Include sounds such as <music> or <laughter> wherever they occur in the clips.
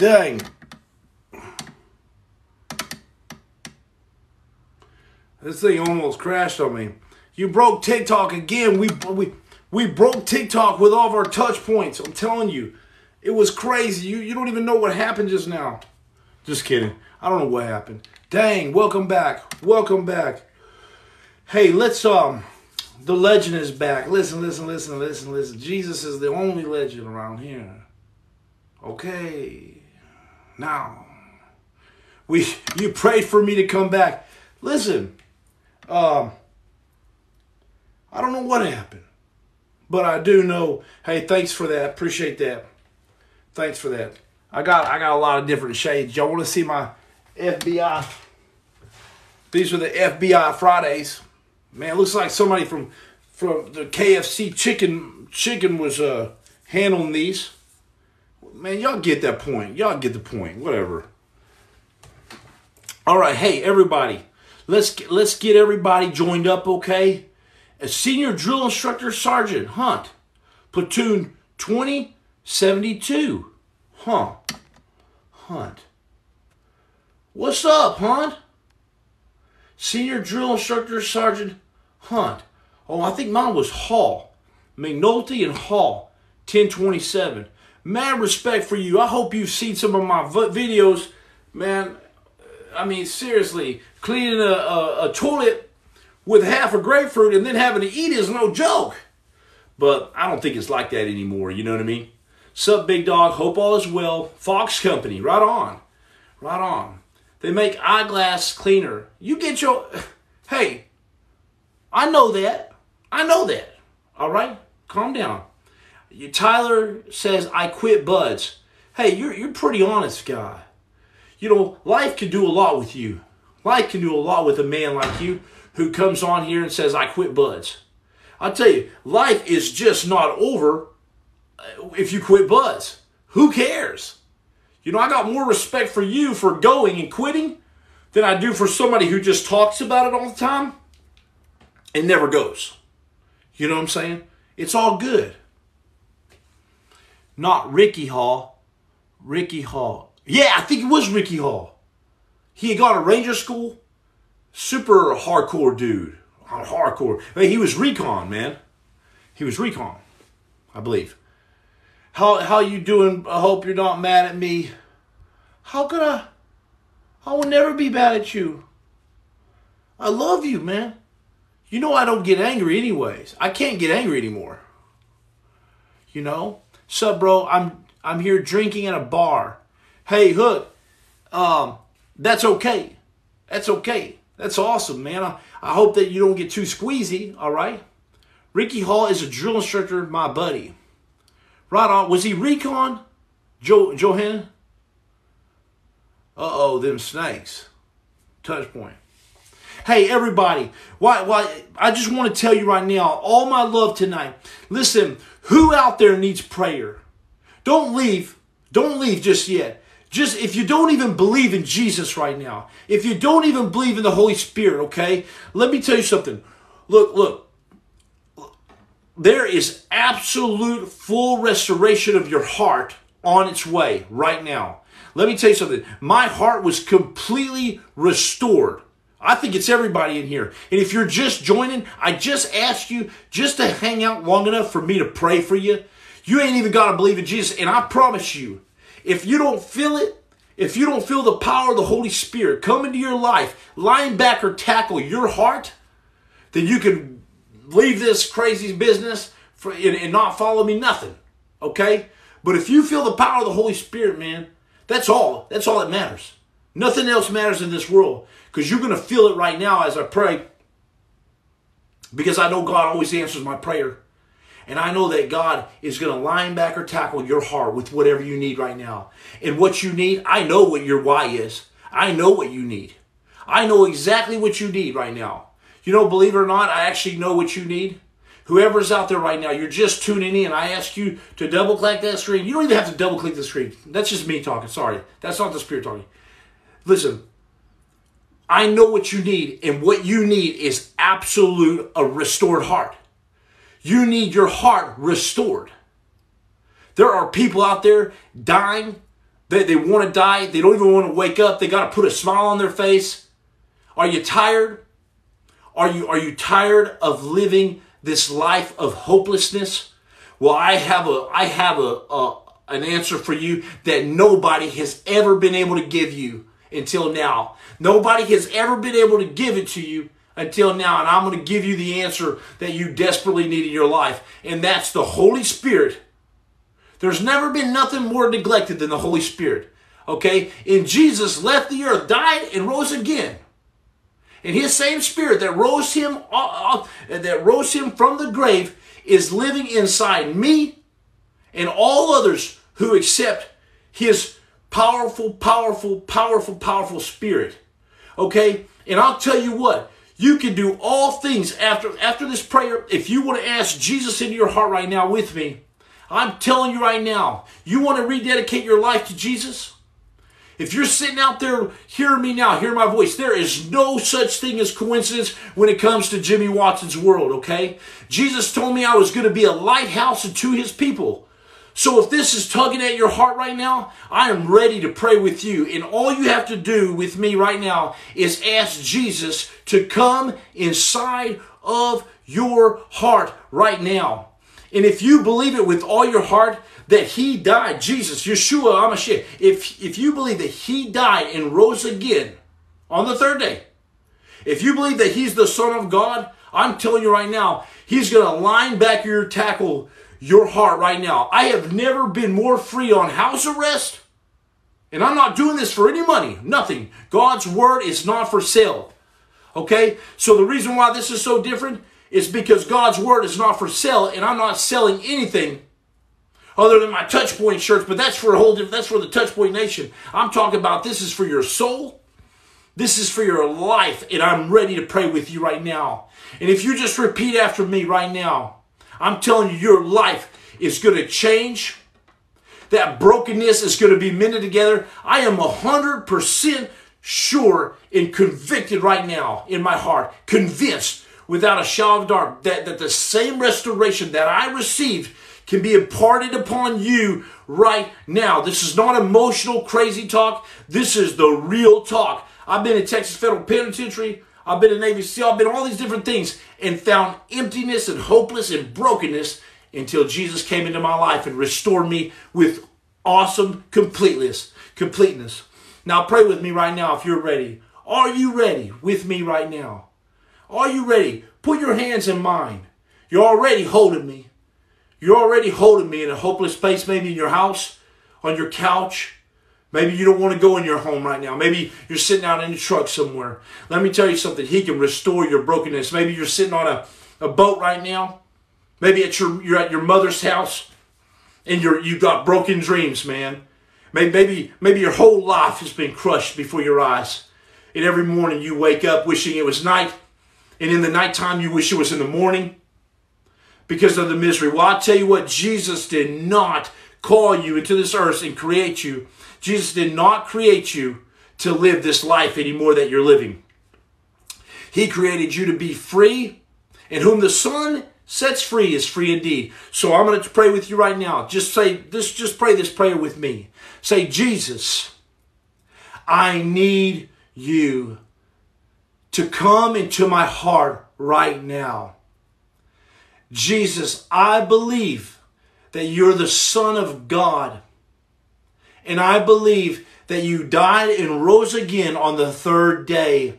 Dang. This thing almost crashed on me. You broke TikTok again. We we we broke TikTok with all of our touch points. I'm telling you. It was crazy. You you don't even know what happened just now. Just kidding. I don't know what happened. Dang, welcome back. Welcome back. Hey, let's um the legend is back. Listen, listen, listen, listen, listen. Jesus is the only legend around here. Okay. Now, we you prayed for me to come back. Listen, um, I don't know what happened, but I do know. Hey, thanks for that. Appreciate that. Thanks for that. I got I got a lot of different shades. Y'all want to see my FBI? These are the FBI Fridays. Man, looks like somebody from from the KFC chicken chicken was uh handling these. Man, y'all get that point. Y'all get the point. Whatever. All right, hey everybody, let's get, let's get everybody joined up, okay? A senior drill instructor Sergeant Hunt, platoon twenty seventy two. Huh. Hunt. What's up, Hunt? Senior drill instructor Sergeant Hunt. Oh, I think mine was Hall. McNulty and Hall. 1027. Mad respect for you. I hope you've seen some of my videos. Man, I mean, seriously, cleaning a, a, a toilet with half a grapefruit and then having to eat is no joke. But I don't think it's like that anymore. You know what I mean? Sup, big dog? Hope all is well. Fox Company, right on. Right on. They make eyeglass cleaner. You get your. <sighs> Hey, I know that. I know that. All right? Calm down. Tyler says, I quit BUD/S. Hey, you're, you're pretty honest guy. You know, life can do a lot with you. Life can do a lot with a man like you who comes on here and says, I quit BUD/S. I tell you, life is just not over uh, if you quit BUD/S. Who cares? You know, I got more respect for you for going and quitting than I do for somebody who just talks about it all the time and never goes. You know what I'm saying? It's all good. Not Ricky Hall. Ricky Hall. Yeah, I think it was Ricky Hall. He had gone to Ranger School. Super hardcore dude. Uh, hardcore. He was recon, man. He was recon, I believe. How how you doing? I hope you're not mad at me. How could I? I will never be mad at you. I love you, man. You know I don't get angry anyways. I can't get angry anymore. You know? Sup, bro? I'm I'm here drinking at a bar. Hey, Hook. Um, that's okay. That's okay. That's awesome, man. I, I hope that you don't get too squeezy, all right? Ricky Hall is a drill instructor, my buddy. Right on. Was he recon? Joe Johanna? Uh-oh, them snakes. Touch point. Hey, everybody, why, why, I just want to tell you right now, all my love tonight. Listen, who out there needs prayer? Don't leave. Don't leave just yet. Just if you don't even believe in Jesus right now, if you don't even believe in the Holy Spirit, okay? Let me tell you something. Look, look. There is absolute full restoration of your heart on its way right now. Let me tell you something. My heart was completely restored. I think it's everybody in here. And if you're just joining, I just ask you just to hang out long enough for me to pray for you. You ain't even got to believe in Jesus. And I promise you, if you don't feel it, if you don't feel the power of the Holy Spirit come into your life, linebacker tackle your heart, then you can leave this crazy business for, and, and not follow me nothing. Okay? But if you feel the power of the Holy Spirit, man, that's all. That's all that matters. Nothing else matters in this world because you're going to feel it right now as I pray. Because I know God always answers my prayer. And I know that God is going to linebacker tackle your heart with whatever you need right now. And what you need, I know what your why is. I know what you need. I know exactly what you need right now. You know, believe it or not, I actually know what you need. Whoever's out there right now, you're just tuning in. I ask you to double click that screen. You don't even have to double click the screen. That's just me talking. Sorry. That's not the Spirit talking. Listen, I know what you need, and what you need is absolute a restored heart. You need your heart restored. There are people out there dying They, they want to die. They don't even want to wake up. They got to put a smile on their face. Are you tired? Are you, are you tired of living this life of hopelessness? Well, I have a, I have a, a an answer for you that nobody has ever been able to give you until now. Nobody has ever been able to give it to you until now. And I'm going to give you the answer that you desperately need in your life. And that's the Holy Spirit. There's never been nothing more neglected than the Holy Spirit. Okay? And Jesus left the earth, died, and rose again. And his same spirit that rose him uh, uh, that rose him from the grave is living inside me and all others who accept his powerful, powerful, powerful, powerful spirit. Okay? And I'll tell you what, you can do all things after after this prayer. If you want to ask Jesus into your heart right now with me, I'm telling you right now, you want to rededicate your life to Jesus? If you're sitting out there hearing me now, hearing my voice, there is no such thing as coincidence when it comes to Jimmy Watson's world, okay? Jesus told me I was going to be a lighthouse to his people. So if this is tugging at your heart right now, I am ready to pray with you. And all you have to do with me right now is ask Jesus to come inside of your heart right now. And if you believe it with all your heart that he died, Jesus, Yeshua, Amashiach, if, if you believe that he died and rose again on the third day, if you believe that he's the Son of God, I'm telling you right now, he's going to line back your tackle, your heart right now. I have never been more free on house arrest. And I'm not doing this for any money, nothing. God's word is not for sale. Okay? So the reason why this is so different is because God's word is not for sale and I'm not selling anything other than my touchpoint shirts, but that's for a whole different, that's for the touchpoint nation. I'm talking about this is for your soul. This is for your life and I'm ready to pray with you right now. And if you just repeat after me right now, I'm telling you your life is going to change. That brokenness is going to be mended together. I am 100% sure and convicted right now in my heart, convinced without a shadow of doubt that, that the same restoration that I received can be imparted upon you right now. This is not emotional, crazy talk. This is the real talk. I've been in Texas Federal Penitentiary. I've been in Navy SEAL. I've been all these different things and found emptiness and hopeless and brokenness until Jesus came into my life and restored me with awesome completeness. Completeness. Now pray with me right now if you're ready. Are you ready with me right now? Are you ready? Put your hands in mine. You're already holding me. You're already holding me in a hopeless place, maybe in your house, on your couch. Maybe you don't want to go in your home right now. Maybe you're sitting out in the truck somewhere. Let me tell you something. He can restore your brokenness. Maybe you're sitting on a, a boat right now. Maybe at your, you're at your mother's house and you're, you've got broken dreams, man. Maybe, maybe, maybe your whole life has been crushed before your eyes. And every morning you wake up wishing it was night and in the nighttime you wish it was in the morning because of the misery. Well, I tell you what, Jesus did not call you into this earth and create you. Jesus did not create you to live this life anymore that you're living. He created you to be free, and whom the Son sets free is free indeed. So I'm going to pray with you right now. Just say this, just pray this prayer with me. Say, Jesus, I need you to come into my heart right now. Jesus, I believe that you're the Son of God. And I believe that you died and rose again on the third day.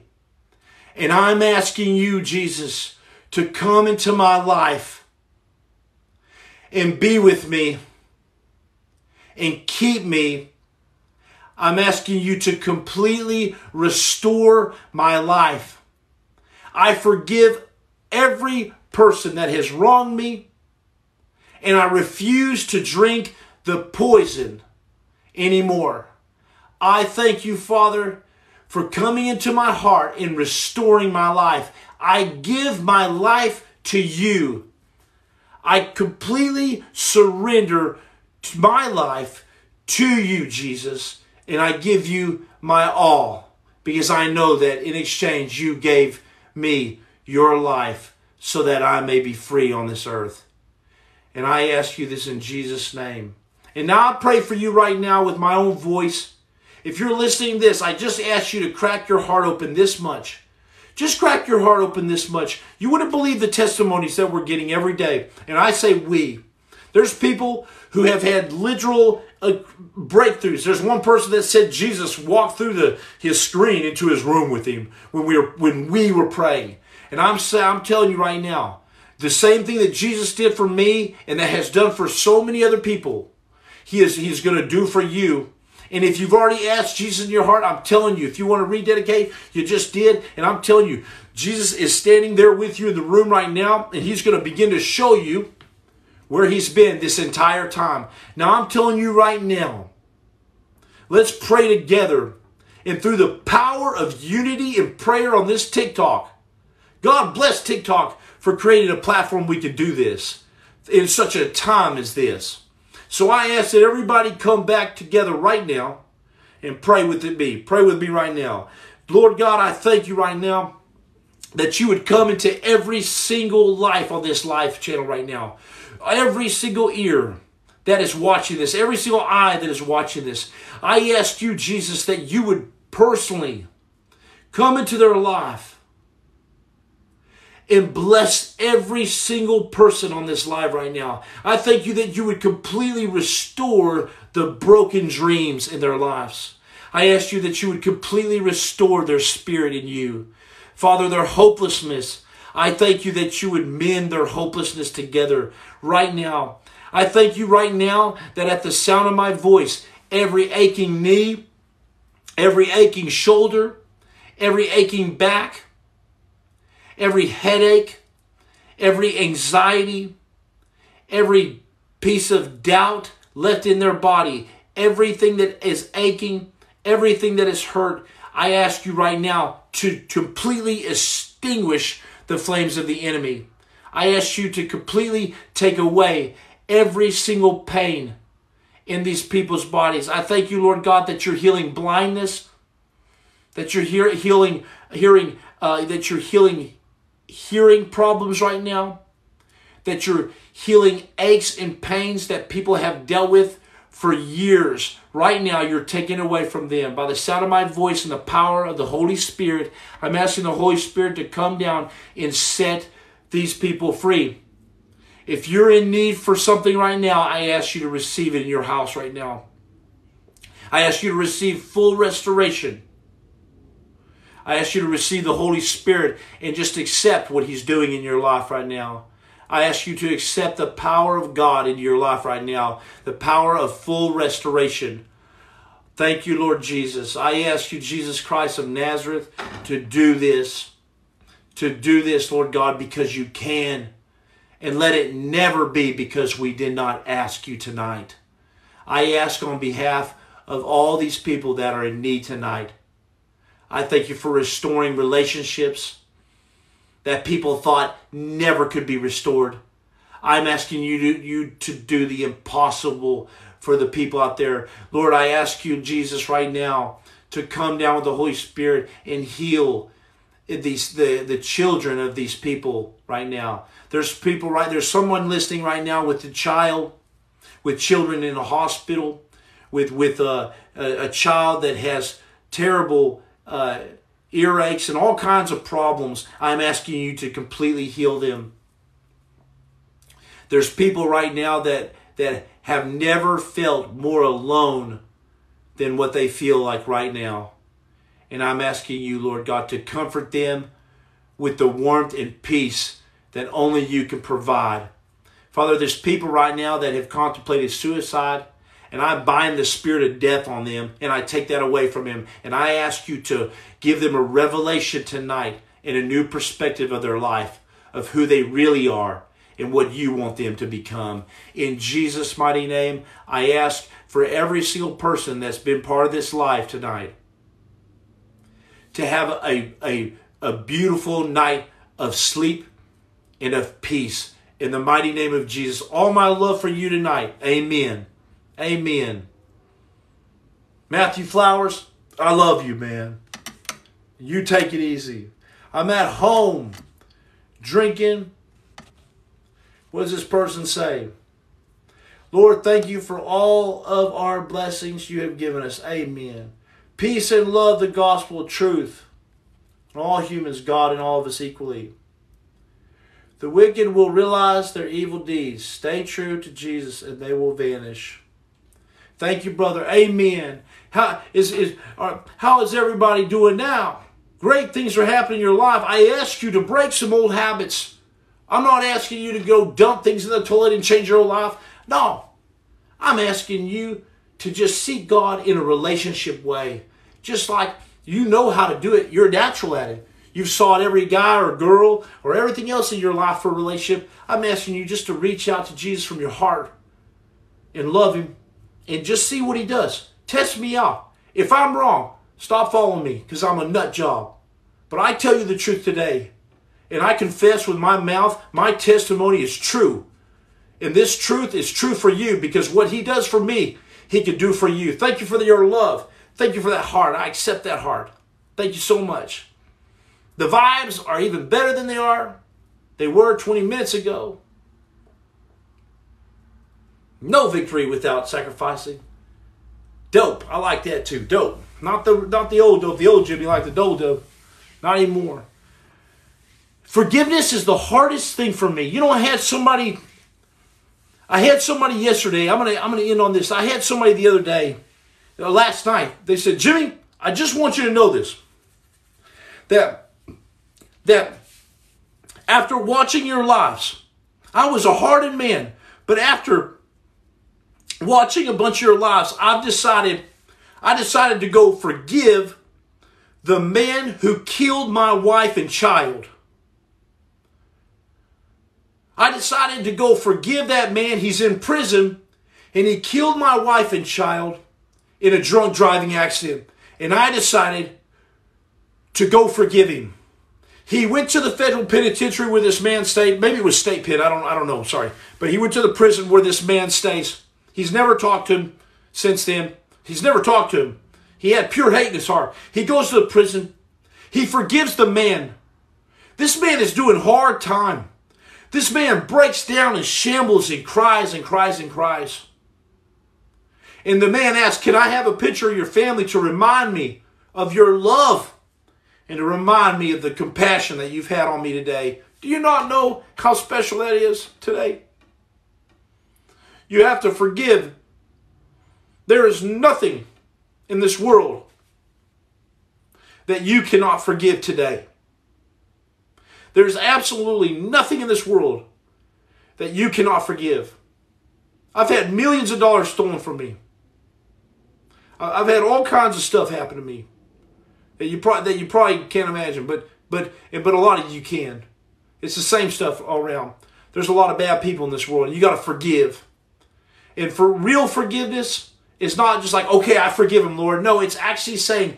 And I'm asking you, Jesus, to come into my life and be with me and keep me I'm asking you to completely restore my life. I forgive every person that has wronged me, and I refuse to drink the poison anymore. I thank you, Father, for coming into my heart and restoring my life. I give my life to you. I completely surrender my life to you, Jesus and I give you my all because I know that in exchange you gave me your life so that I may be free on this earth. And I ask you this in Jesus' name. And now I pray for you right now with my own voice. If you're listening this, I just ask you to crack your heart open this much. Just crack your heart open this much. You wouldn't believe the testimonies that we're getting every day. And I say we. There's people who have had literal uh, breakthroughs. There's one person that said Jesus walked through the, his screen into his room with him when we were when we were praying. And I'm I'm telling you right now, the same thing that Jesus did for me and that has done for so many other people, he is he's going to do for you and if you've already asked Jesus in your heart, I'm telling you, if you want to rededicate, you just did. And I'm telling you, Jesus is standing there with you in the room right now, and he's going to begin to show you where he's been this entire time. Now, I'm telling you right now, let's pray together. And through the power of unity and prayer on this TikTok, God bless TikTok for creating a platform we could do this in such a time as this. So I ask that everybody come back together right now and pray with me. Pray with me right now. Lord God, I thank you right now that you would come into every single life on this life channel right now. Every single ear that is watching this, every single eye that is watching this. I ask you, Jesus, that you would personally come into their life and bless every single person on this live right now. I thank you that you would completely restore the broken dreams in their lives. I ask you that you would completely restore their spirit in you. Father, their hopelessness, I thank you that you would mend their hopelessness together right now. I thank you right now that at the sound of my voice, every aching knee, every aching shoulder, every aching back, every headache, every anxiety, every piece of doubt left in their body, everything that is aching, everything that is hurt, I ask you right now to completely extinguish the flames of the enemy. I ask you to completely take away every single pain in these people's bodies. I thank you, Lord God, that you're healing blindness, that you're healing, hearing, uh, that you're healing hearing problems right now, that you're healing aches and pains that people have dealt with for years. Right now, you're taken away from them. By the sound of my voice and the power of the Holy Spirit, I'm asking the Holy Spirit to come down and set these people free. If you're in need for something right now, I ask you to receive it in your house right now. I ask you to receive full restoration. I ask you to receive the Holy Spirit and just accept what He's doing in your life right now. I ask you to accept the power of God in your life right now, the power of full restoration. Thank you, Lord Jesus. I ask you, Jesus Christ of Nazareth, to do this. To do this, Lord God, because you can. And let it never be because we did not ask you tonight. I ask on behalf of all these people that are in need tonight I thank you for restoring relationships that people thought never could be restored. I'm asking you to, you to do the impossible for the people out there. Lord, I ask you, Jesus, right now to come down with the Holy Spirit and heal these the, the children of these people right now. There's people right there's someone listening right now with a child, with children in a hospital, with with a, a, a child that has terrible uh, earaches, and all kinds of problems, I'm asking you to completely heal them. There's people right now that, that have never felt more alone than what they feel like right now. And I'm asking you, Lord God, to comfort them with the warmth and peace that only you can provide. Father, there's people right now that have contemplated suicide and I bind the spirit of death on them and I take that away from him. And I ask you to give them a revelation tonight and a new perspective of their life, of who they really are and what you want them to become. In Jesus' mighty name, I ask for every single person that's been part of this life tonight to have a, a, a beautiful night of sleep and of peace. In the mighty name of Jesus, all my love for you tonight. Amen. Amen. Matthew Flowers, I love you, man. You take it easy. I'm at home drinking. What does this person say? Lord, thank you for all of our blessings you have given us. Amen. Peace and love, the gospel, truth. all humans, God and all of us equally. The wicked will realize their evil deeds. Stay true to Jesus and they will vanish. Thank you, brother. Amen. How is, is, are, how is everybody doing now? Great things are happening in your life. I ask you to break some old habits. I'm not asking you to go dump things in the toilet and change your whole life. No. I'm asking you to just seek God in a relationship way. Just like you know how to do it, you're natural at it. You've sought every guy or girl or everything else in your life for a relationship. I'm asking you just to reach out to Jesus from your heart and love him and just see what he does. Test me out. If I'm wrong, stop following me because I'm a nut job. But I tell you the truth today, and I confess with my mouth, my testimony is true. And this truth is true for you because what he does for me, he can do for you. Thank you for your love. Thank you for that heart. I accept that heart. Thank you so much. The vibes are even better than they are. They were 20 minutes ago. No victory without sacrificing. Dope. I like that too. Dope. Not the not the old dope. The old Jimmy like the dope dope. Not anymore. Forgiveness is the hardest thing for me. You know, I had somebody. I had somebody yesterday. I'm gonna I'm gonna end on this. I had somebody the other day, uh, last night. They said, Jimmy, I just want you to know this. That that after watching your lives, I was a hardened man, but after watching a bunch of your lives, I've decided, I decided to go forgive the man who killed my wife and child. I decided to go forgive that man. He's in prison and he killed my wife and child in a drunk driving accident. And I decided to go forgive him. He went to the federal penitentiary where this man stayed. Maybe it was state pen. I don't, I don't know. Sorry. But he went to the prison where this man stays. He's never talked to him since then. He's never talked to him. He had pure hate in his heart. He goes to the prison. He forgives the man. This man is doing hard time. This man breaks down and shambles and cries and cries and cries. And the man asks, Can I have a picture of your family to remind me of your love? and to remind me of the compassion that you've had on me today. Do you not know how special that is today? You have to forgive. There is nothing in this world that you cannot forgive today. There's absolutely nothing in this world that you cannot forgive. I've had millions of dollars stolen from me. I've had all kinds of stuff happen to me that you probably that you probably can't imagine, but but but a lot of you can. It's the same stuff all around. There's a lot of bad people in this world, you got to forgive. And for real forgiveness, it's not just like okay, I forgive him, Lord. No, it's actually saying,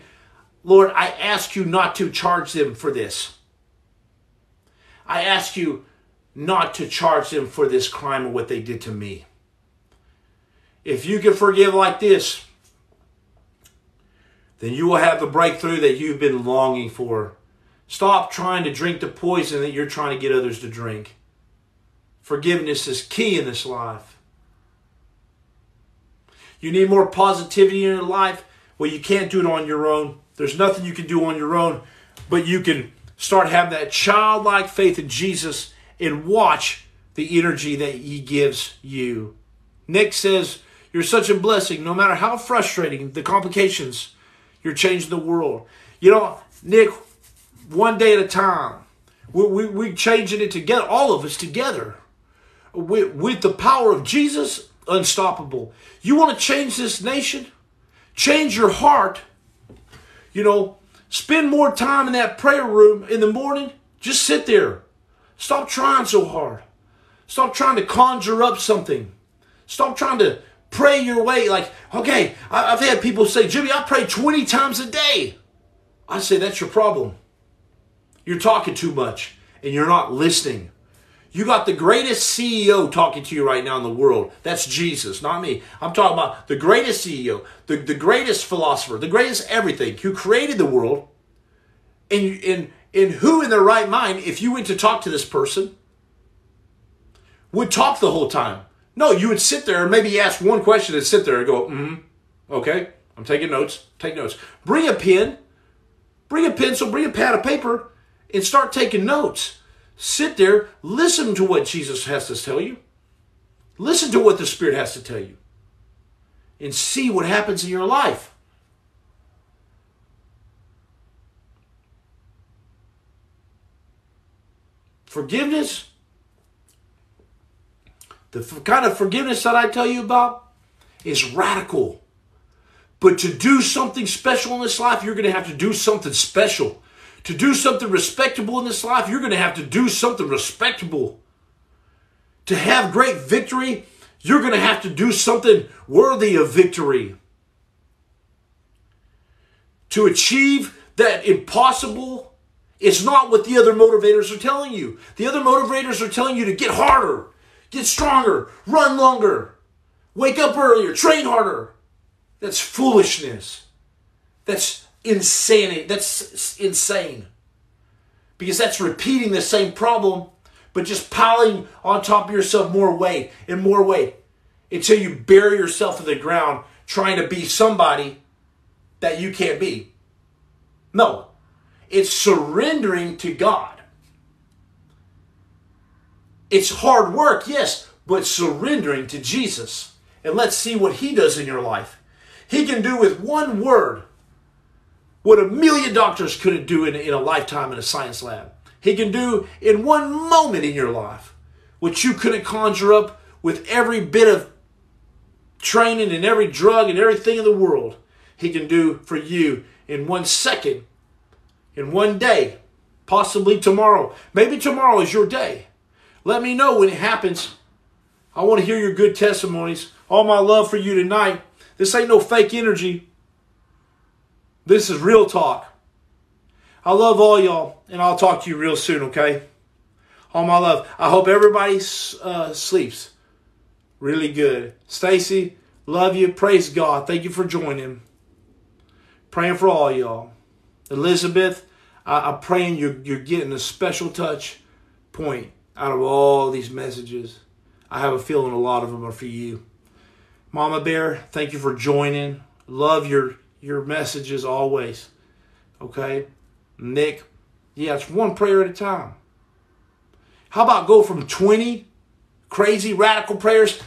Lord, I ask you not to charge them for this. I ask you not to charge them for this crime or what they did to me. If you can forgive like this, then you will have the breakthrough that you've been longing for. Stop trying to drink the poison that you're trying to get others to drink. Forgiveness is key in this life. You need more positivity in your life? Well, you can't do it on your own. There's nothing you can do on your own, but you can start having that childlike faith in Jesus and watch the energy that He gives you. Nick says, You're such a blessing, no matter how frustrating the complications you're changing the world. You know, Nick, one day at a time. We, we, we're changing it together, all of us together. With, with the power of Jesus, unstoppable. You want to change this nation? Change your heart. You know, spend more time in that prayer room in the morning. Just sit there. Stop trying so hard. Stop trying to conjure up something. Stop trying to pray your way. Like, okay, I've had people say, Jimmy, I pray 20 times a day. I say, that's your problem. You're talking too much and you're not listening. You got the greatest CEO talking to you right now in the world. That's Jesus, not me. I'm talking about the greatest CEO, the, the greatest philosopher, the greatest everything who created the world. And, and, and who in their right mind, if you went to talk to this person, would talk the whole time? No, you would sit there and maybe ask one question and sit there and go, mm-hmm, okay, I'm taking notes, take notes. Bring a pen, bring a pencil, bring a pad of paper, and start taking notes. Sit there, listen to what Jesus has to tell you. Listen to what the Spirit has to tell you. And see what happens in your life. Forgiveness, the kind of forgiveness that I tell you about is radical. But to do something special in this life, you're going to have to do something special. To do something respectable in this life, you're going to have to do something respectable. To have great victory, you're going to have to do something worthy of victory. To achieve that impossible is not what the other motivators are telling you. The other motivators are telling you to get harder, get stronger, run longer, wake up earlier, train harder. That's foolishness. That's insanity. That's insane. Because that's repeating the same problem, but just piling on top of yourself more weight and more weight until you bury yourself in the ground trying to be somebody that you can't be. No, it's surrendering to God. It's hard work, yes, but surrendering to Jesus. And let's see what He does in your life. He can do with one word what a million doctors couldn't do in, in a lifetime in a science lab. He can do in one moment in your life what you couldn't conjure up with every bit of training and every drug and everything in the world. He can do for you in one second, in one day, possibly tomorrow. Maybe tomorrow is your day. Let me know when it happens. I want to hear your good testimonies. All my love for you tonight. This ain't no fake energy. This is real talk. I love all y'all, and I'll talk to you real soon, okay? All my love. I hope everybody uh, sleeps really good. Stacy, love you. Praise God. Thank you for joining. Praying for all y'all. Elizabeth, I, am praying you're, you're getting a special touch point out of all these messages. I have a feeling a lot of them are for you. Mama Bear, thank you for joining. Love your your messages always. Okay? Nick, yeah, it's one prayer at a time. How about go from 20 crazy radical prayers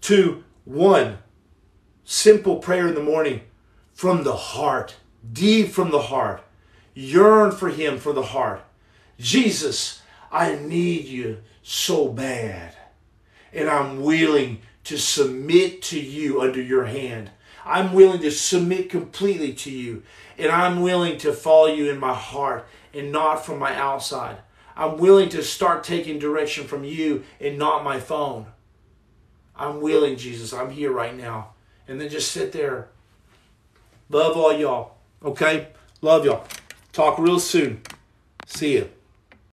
to one simple prayer in the morning from the heart, deep from the heart. Yearn for Him from the heart. Jesus, I need you so bad and I'm willing to submit to you under your hand. I'm willing to submit completely to you, and I'm willing to follow you in my heart and not from my outside. I'm willing to start taking direction from you and not my phone. I'm willing, Jesus. I'm here right now. And then just sit there. Love all y'all. Okay? Love y'all. Talk real soon. See you.